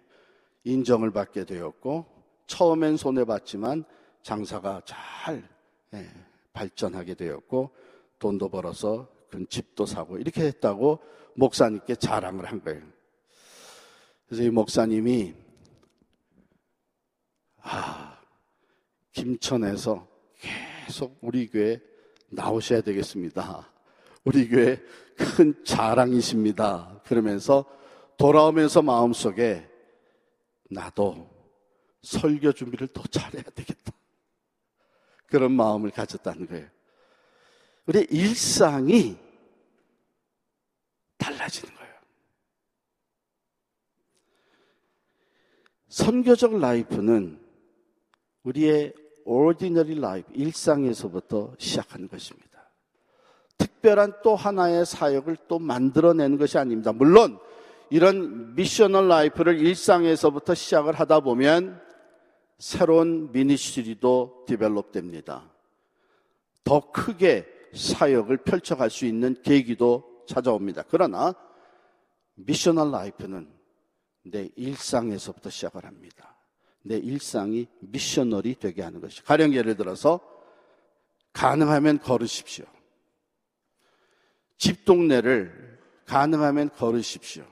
인정을 받게 되었고 처음엔 손해봤지만 장사가 잘 예, 발전하게 되었고 돈도 벌어서 그 집도 사고 이렇게 했다고 목사님께 자랑을 한 거예요. 그래서 이 목사님이 아 김천에서 계속 우리 교회 나오셔야 되겠습니다. 우리 교회 큰 자랑이십니다. 그러면서 돌아오면서 마음속에 나도 설교 준비를 더 잘해야 되겠다. 그런 마음을 가졌다는 거예요. 우리 일상이 달라지는 거예요. 선교적 life는 우리의 ordinary life, 일상에서부터 시작하는 것입니다. 특별한 또 하나의 사역을 또 만들어내는 것이 아닙니다. 물론 이런 missional life를 일상에서부터 시작을 하다 보면 새로운 ministry도 develop 됩니다. 더 크게 사역을 펼쳐갈 수 있는 계기도 찾아옵니다. 그러나 미셔널 라이프는 내 일상에서부터 시작을 합니다. 내 일상이 미셔널이 되게 하는 것이. 가령 예를 들어서 가능하면 걸으십시오. 집 동네를 가능하면 걸으십시오.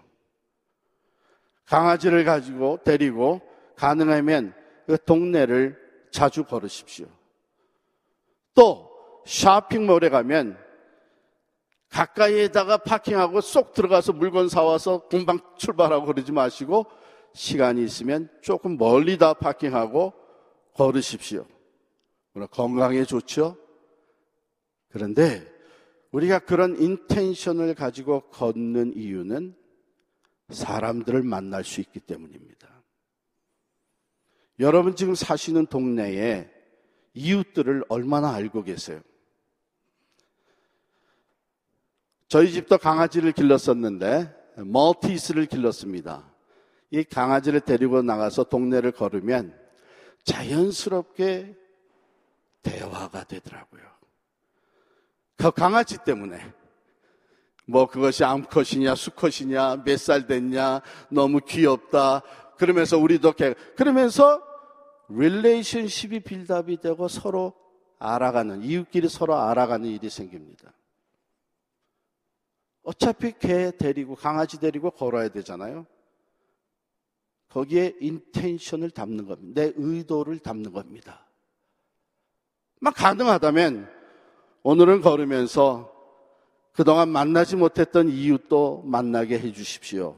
강아지를 가지고 데리고 가능하면 그 동네를 자주 걸으십시오. 또 쇼핑몰에 가면 가까이에다가 파킹하고 쏙 들어가서 물건 사와서 금방 출발하고 그러지 마시고 시간이 있으면 조금 멀리 다 파킹하고 걸으십시오. 건강에 좋죠? 그런데 우리가 그런 인텐션을 가지고 걷는 이유는 사람들을 만날 수 있기 때문입니다. 여러분 지금 사시는 동네에 이웃들을 얼마나 알고 계세요? 저희 집도 강아지를 길렀었는데 멀티스를 길렀습니다. 이 강아지를 데리고 나가서 동네를 걸으면 자연스럽게 대화가 되더라고요. 그 강아지 때문에 뭐 그것이 암컷이냐 수컷이냐 몇 살 됐냐 너무 귀엽다 그러면서 우리도 개 그러면서 relationship이 build up이 되고 서로 알아가는 이웃끼리 서로 알아가는 일이 생깁니다. 어차피 개 데리고 강아지 데리고 걸어야 되잖아요. 거기에 intention을 담는 겁니다. 내 의도를 담는 겁니다. 막 가능하다면 오늘은 걸으면서 그동안 만나지 못했던 이웃도 만나게 해 주십시오.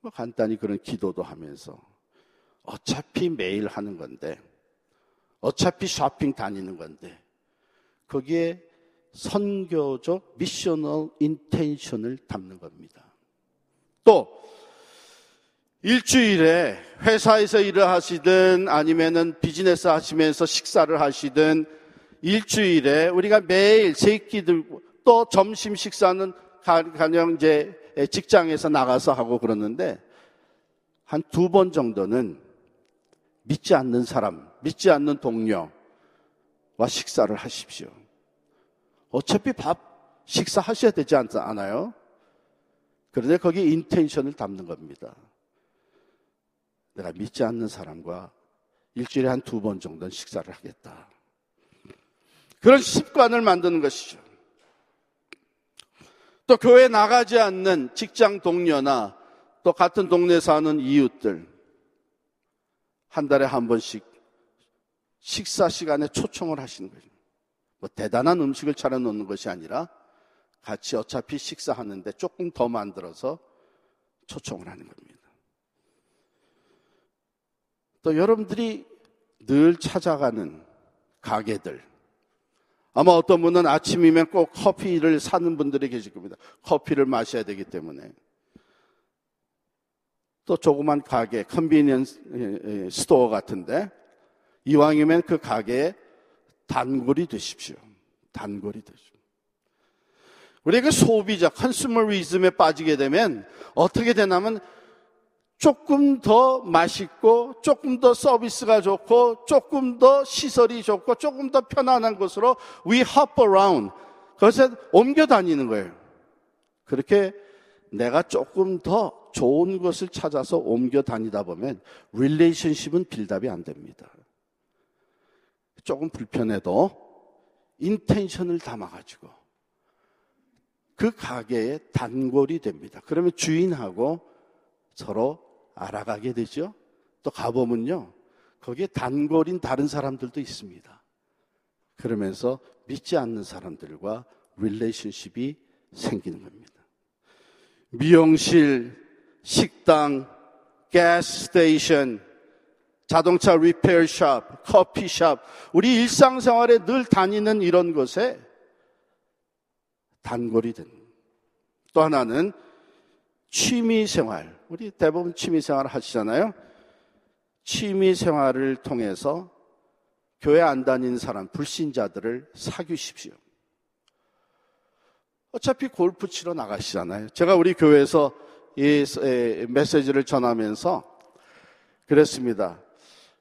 뭐 간단히 그런 기도도 하면서 어차피 매일 하는 건데 어차피 쇼핑 다니는 건데 거기에 선교적 missional intention을 담는 겁니다. 또 일주일에 회사에서 일을 하시든 아니면은 비즈니스 하시면서 식사를 하시든 일주일에 우리가 매일 세끼 들고 또 점심 식사는 가령 이제 직장에서 나가서 하고 그러는데 한 두 번 정도는 믿지 않는 사람, 믿지 않는 동료와 식사를 하십시오. 어차피 밥 식사하셔야 되지 않아요? 그런데 거기에 인텐션을 담는 겁니다. 내가 믿지 않는 사람과 일주일에 한 두 번 정도는 식사를 하겠다. 그런 습관을 만드는 것이죠. 또 교회 나가지 않는 직장 동료나 또 같은 동네 사는 이웃들 한 달에 한 번씩 식사 시간에 초청을 하시는 거죠. 뭐 대단한 음식을 차려 놓는 것이 아니라 같이 어차피 식사하는데 조금 더 만들어서 초청을 하는 겁니다. 또 여러분들이 늘 찾아가는 가게들, 아마 어떤 분은 아침이면 꼭 커피를 사는 분들이 계실 겁니다. 커피를 마셔야 되기 때문에. 또 조그만 가게, convenience store 같은데 이왕이면 그 가게에 단골이 되십시오. 단골이 되십시오. 우리가 소비자, consumerism에 빠지게 되면 어떻게 되냐면 조금 더 맛있고 조금 더 서비스가 좋고 조금 더 시설이 좋고 조금 더 편안한 곳으로 we hop around 그것에 옮겨 다니는 거예요. 그렇게 내가 조금 더 좋은 것을 찾아서 옮겨 다니다 보면 relationship은 build up이 안 됩니다. 조금 불편해도 intention을 담아가지고 그 가게에 단골이 됩니다. 그러면 주인하고 서로 알아가게 되죠. 또 가보면요. 거기에 단골인 다른 사람들도 있습니다. 그러면서 믿지 않는 사람들과 relationship이 생기는 겁니다. 미용실, 식당, gas station, 자동차 repair shop, coffee shop, 우리 일상생활에 늘 다니는 이런 곳에 단골이 된. 또 하나는 취미 생활. 우리 대부분 취미 생활 하시잖아요. 취미 생활을 통해서 교회 안 다니는 사람, 불신자들을 사귀십시오. 어차피 골프 치러 나가시잖아요. 제가 우리 교회에서 이 메시지를 전하면서 그랬습니다.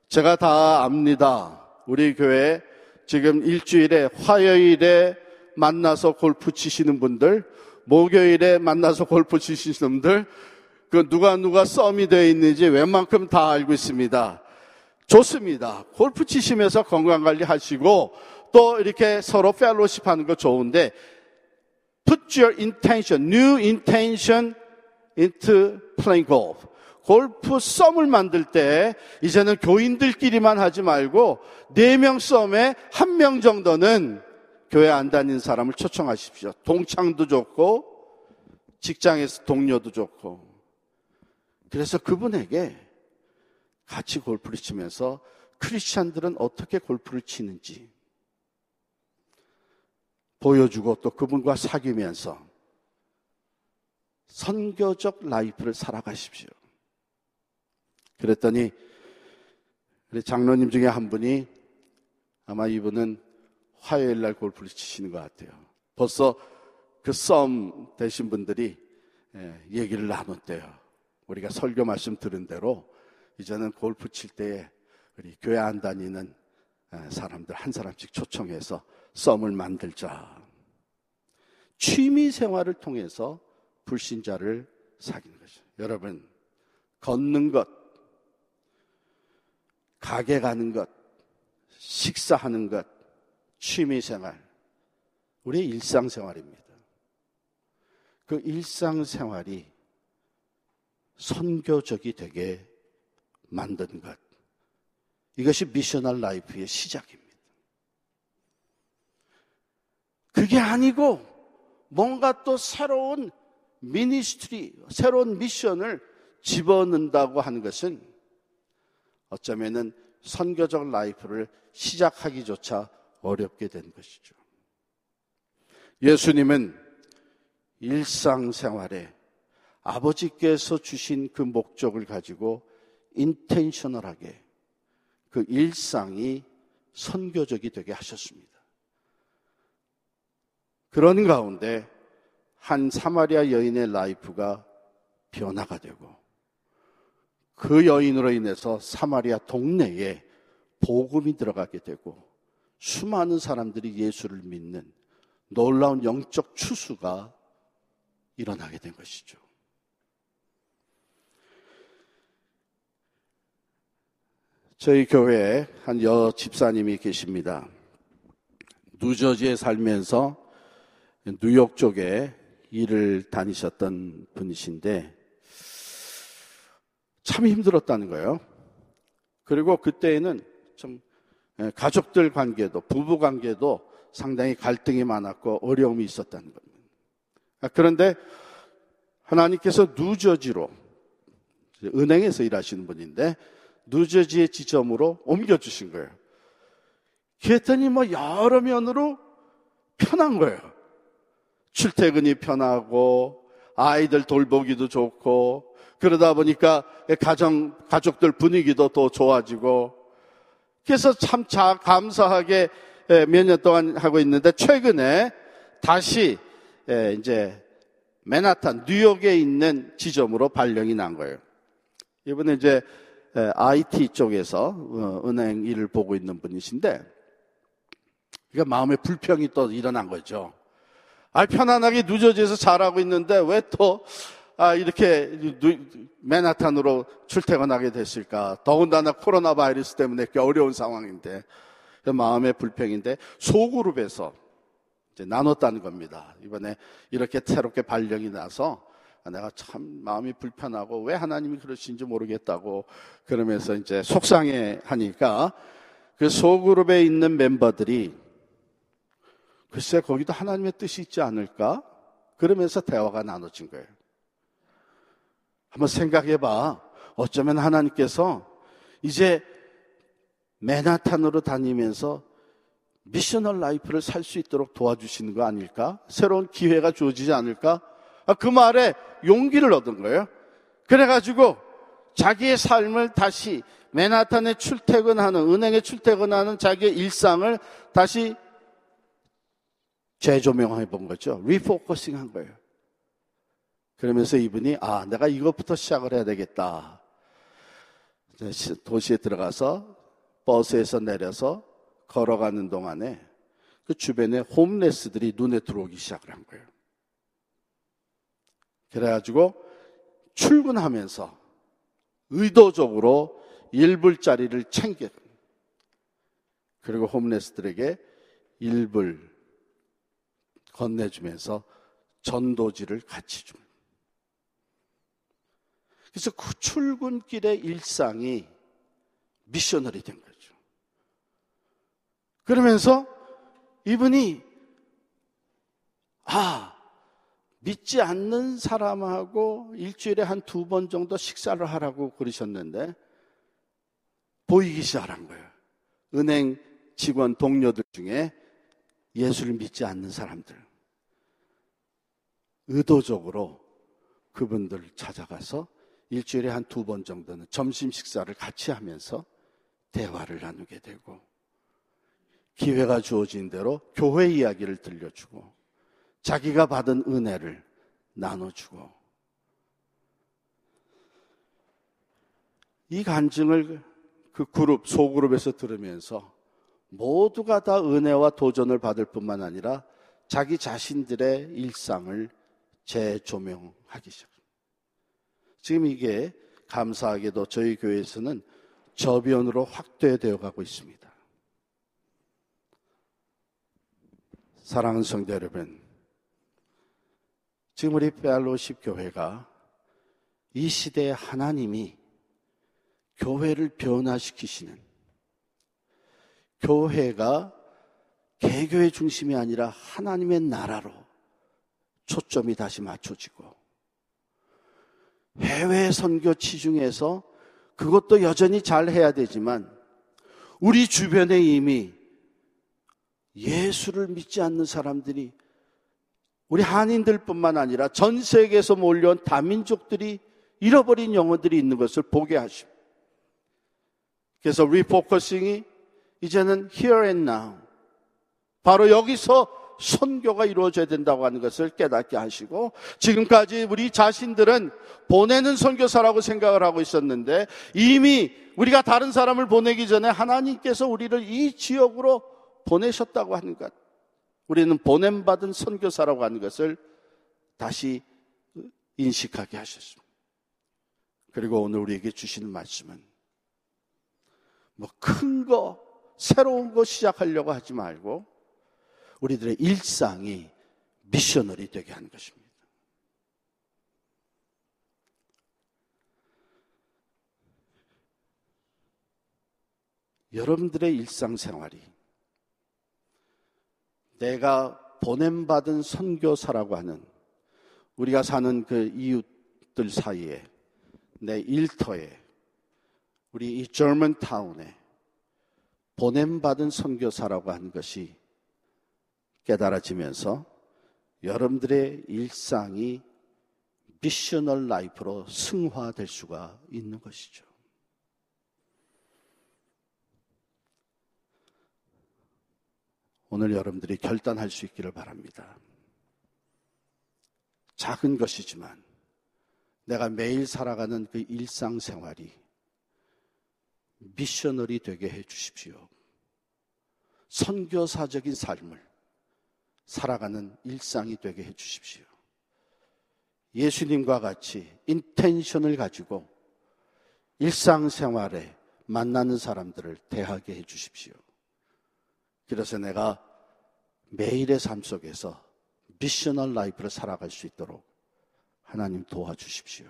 제가 다 압니다. 우리 교회 지금 일주일에 화요일에 만나서 골프 치시는 분들, 목요일에 만나서 골프 치시는 분들, 그 누가 누가 썸이 되어 있는지 웬만큼 다 알고 있습니다. 좋습니다. 골프 치시면서 건강 관리 하시고 또 이렇게 서로 펠로십 하는 거 좋은데 put your intention, new intention into playing golf. 골프 썸을 만들 때 이제는 교인들끼리만 하지 말고 네 명 썸에 한 명 정도는 교회 안 다니는 사람을 초청하십시오. 동창도 좋고 직장에서 동료도 좋고. 그래서 그분에게 같이 골프를 치면서 크리스찬들은 어떻게 골프를 치는지 보여주고 또 그분과 사귀면서 선교적 라이프를 살아가십시오. 그랬더니 우리 장로님 중에 한 분이 아마 이분은 화요일 날 골프를 치시는 것 같아요. 벌써 그 썸 되신 분들이 예, 얘기를 나눴대요. 우리가 설교 말씀 들은 대로 이제는 골프 칠 때에 우리 교회 안 다니는 예, 사람들 한 사람씩 초청해서 썸을 만들자. 취미 생활을 통해서 불신자를 사귀는 거죠. 여러분, 걷는 것, 가게 가는 것, 식사하는 것, 취미 생활, 우리의 일상생활입니다. 그 일상생활이 선교적이 되게 만든 것. 이것이 missional life의 시작입니다. 그게 아니고 뭔가 또 새로운 ministry, 새로운 mission을 집어넣는다고 하는 것은 어쩌면은 선교적 life를 시작하기조차 어렵게 된 것이죠. 예수님은 일상생활에 아버지께서 주신 그 목적을 가지고 intentional하게 그 일상이 선교적이 되게 하셨습니다. 그런 가운데 한 사마리아 여인의 life가 변화가 되고 그 여인으로 인해서 사마리아 동네에 복음이 들어가게 되고 수많은 사람들이 예수를 믿는 놀라운 영적 추수가 일어나게 된 것이죠. 저희 교회에 한 여 집사님이 계십니다. 누저지에 살면서 뉴욕 쪽에 일을 다니셨던 분이신데 참 힘들었다는 거예요. 그리고 그때에는 좀 예, 가족들 관계도 부부 관계도 상당히 갈등이 많았고 어려움이 있었다는 겁니다. 아, 그런데 하나님께서 누저지로 은행에서 일하시는 분인데 누저지의 지점으로 옮겨주신 거예요. 그랬더니 뭐 여러 면으로 편한 거예요. 출퇴근이 편하고 아이들 돌보기도 좋고 그러다 보니까 가정 가족들 분위기도 더 좋아지고 그래서 참 감사하게 예, 몇년 동안 하고 있는데 최근에 다시 예, 이제 맨하탄 뉴욕에 있는 지점으로 발령이 난 거예요. 이번에 이제 IT 예, 쪽에서 어, 은행 일을 보고 있는 분이신데 그러니까 마음에 불평이 또 일어난 거죠. 아, 편안하게 누저지에서 잘하고 있는데 왜 또 아, 이렇게 맨하탄으로 출퇴근하게 됐을까? 더군다나 코로나 바이러스 때문에 어려운 상황인데 그 마음의 불평인데 소그룹에서 나눴다는 겁니다. 이번에 이렇게 새롭게 발령이 나서 내가 참 마음이 불편하고 왜 하나님이 그러신지 모르겠다고 그러면서 이제 속상해 하니까 그 소그룹에 있는 멤버들이 글쎄 거기도 하나님의 뜻이 있지 않을까? 그러면서 대화가 나눠진 거예요. 한번 생각해 봐. 어쩌면 하나님께서 이제 맨하탄으로 다니면서 missional life를 살 수 있도록 도와주시는 거 아닐까? 새로운 기회가 주어지지 않을까? 아, 그 말에 용기를 얻은 거예요. 그래가지고 자기의 삶을 다시 맨하탄에 출퇴근하는, 은행에 출퇴근하는 자기의 일상을 다시 재조명해 본 거죠. refocusing 한 거예요. 그러면서 이분이, 아, 내가 이것부터 시작을 해야 되겠다. 도시에 들어가서 버스에서 내려서 걸어가는 동안에 그 주변에 홈레스들이 눈에 들어오기 시작을 한 거예요. 그래가지고 출근하면서 의도적으로 일불짜리를 챙겨 그리고 홈레스들에게 일불 건네주면서 전도지를 같이 줍니다. 그래서 그 출근길의 일상이 미셔널이 된 거예요. 그러면서 이분이 아, 믿지 않는 사람하고 일주일에 한 두 번 정도 식사를 하라고 그러셨는데 보이기 시작한 거예요. 은행 직원 동료들 중에 예수를 믿지 않는 사람들. 의도적으로 그분들 찾아가서 일주일에 한 두 번 정도는 점심 식사를 같이 하면서 대화를 나누게 되고 기회가 주어진 대로 교회 이야기를 들려주고 자기가 받은 은혜를 나눠주고 이 간증을 그 그룹, 소그룹에서 들으면서 모두가 다 은혜와 도전을 받을 뿐만 아니라 자기 자신들의 일상을 재조명하기 시작합니다. 지금 이게 감사하게도 저희 교회에서는 저변으로 확대되어 가고 있습니다. 사랑하는 성도 여러분, 지금 우리 펠로십 교회가 이 시대에 하나님이 교회를 변화시키시는 교회가 개교의 중심이 아니라 하나님의 나라로 초점이 다시 맞춰지고 해외 선교 치중에서 그것도 여전히 잘 해야 되지만 우리 주변에 이미 예수를 믿지 않는 사람들이 우리 한인들뿐만 아니라 전 세계에서 몰려온 다민족들이 잃어버린 영혼들이 있는 것을 보게 하시고 그래서 refocusing이 이제는 here and now 바로 여기서 선교가 이루어져야 된다고 하는 것을 깨닫게 하시고 지금까지 우리 자신들은 보내는 선교사라고 생각을 하고 있었는데 이미 우리가 다른 사람을 보내기 전에 하나님께서 우리를 이 지역으로 보내셨다고 하는 것 우리는 보냄받은 선교사라고 하는 것을 다시 인식하게 하셨습니다. 그리고 오늘 우리에게 주시는 말씀은 뭐 큰 거, 새로운 거 시작하려고 하지 말고 우리들의 일상이 미셔널이 되게 하는 것입니다. 여러분들의 일상생활이 내가 보냄받은 선교사라고 하는 우리가 사는 그 이웃들 사이에 내 일터에 우리 이 저먼 타운에 보냄받은 선교사라고 하는 것이 깨달아지면서 여러분들의 일상이 미셔널 라이프로 승화될 수가 있는 것이죠. 오늘 여러분들이 결단할 수 있기를 바랍니다. 작은 것이지만 내가 매일 살아가는 그 일상생활이 미셔널이 되게 해 주십시오. 선교사적인 삶을 살아가는 일상이 되게 해 주십시오. 예수님과 같이 인텐션을 가지고 일상생활에 만나는 사람들을 대하게 해 주십시오. 그래서 내가 매일의 삶 속에서 missional life를 살아갈 수 있도록 하나님 도와주십시오.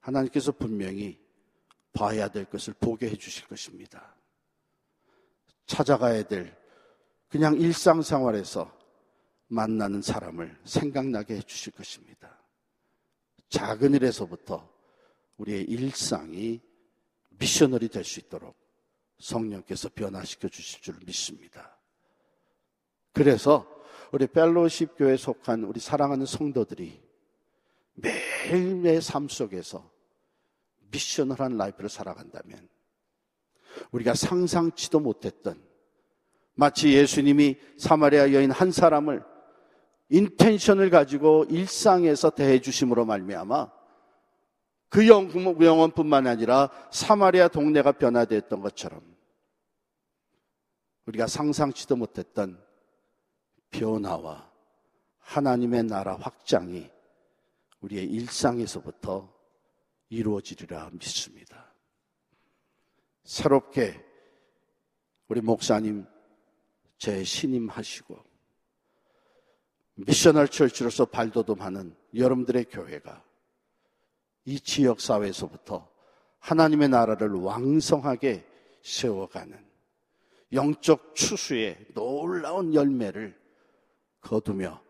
하나님께서 분명히 봐야 될 것을 보게 해 주실 것입니다. 찾아가야 될 그냥 일상생활에서 만나는 사람을 생각나게 해 주실 것입니다. 작은 일에서부터 우리의 일상이 미셔널이 될 수 있도록 성령께서 변화시켜 주실 줄 믿습니다. 그래서 우리 펠로십 교회에 속한 우리 사랑하는 성도들이 매일매일 삶 속에서 미셔널한 라이프를 살아간다면 우리가 상상치도 못했던 마치 예수님이 사마리아 여인 한 사람을 인텐션을 가지고 일상에서 대해 주심으로 말미암아 그 영혼뿐만 아니라 사마리아 동네가 변화되었던 것처럼 우리가 상상치도 못했던 변화와 하나님의 나라 확장이 우리의 일상에서부터 이루어지리라 믿습니다. 새롭게 우리 목사님 재 신임하시고 미셔널 철치로서 발돋움하는 여러분들의 교회가 이 지역 사회에서부터 하나님의 나라를 왕성하게 세워가는 영적 추수의 놀라운 열매를 거두며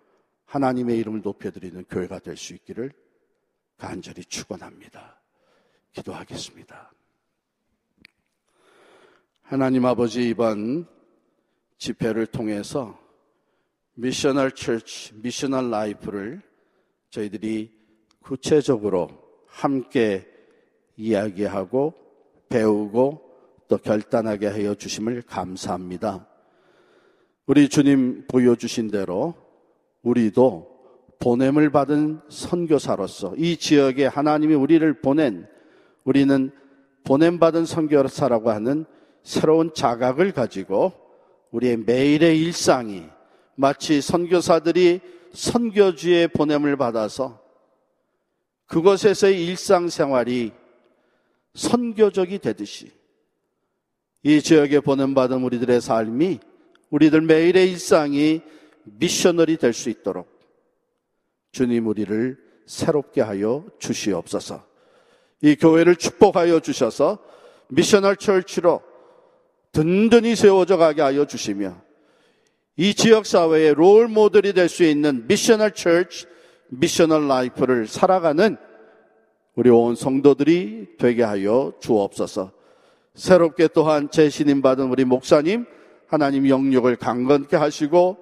하나님의 이름을 높여드리는 교회가 될 수 있기를 간절히 축원합니다. 기도하겠습니다. 하나님 아버지 이번 집회를 통해서 missional church, missional life를 저희들이 구체적으로 함께 이야기하고 배우고 또 결단하게 하여 주심을 감사합니다. 우리 주님 보여주신 대로 우리도 보냄을 받은 선교사로서 이 지역에 하나님이 우리를 보낸 우리는 보냄받은 선교사라고 하는 새로운 자각을 가지고 우리의 매일의 일상이 마치 선교사들이 선교지에 보냄을 받아서 그곳에서의 일상생활이 선교적이 되듯이 이 지역에 보냄받은 우리들의 삶이 우리들 매일의 일상이 missional이 될 수 있도록 주님 우리를 새롭게 하여 주시옵소서. 이 교회를 축복하여 주셔서 missional church로 든든히 세워져 가게 하여 주시며 이 지역 사회의 롤 모델이 될 수 있는 missional church, missional life를 살아가는 우리 온 성도들이 되게 하여 주옵소서. 새롭게 또한 재신임 받은 우리 목사님 하나님 영역을 강건케 하시고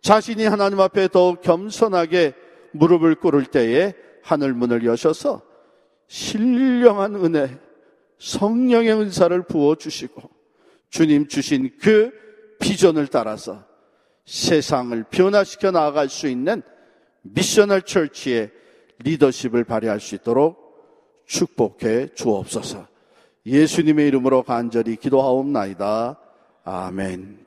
자신이 하나님 앞에 더욱 겸손하게 무릎을 꿇을 때에 하늘 문을 여셔서 신령한 은혜, 성령의 은사를 부어 주시고 주님 주신 그 비전을 따라서 세상을 변화시켜 나아갈 수 있는 미셔널 철치의 리더십을 발휘할 수 있도록 축복해 주옵소서. 예수님의 이름으로 간절히 기도하옵나이다. 아멘.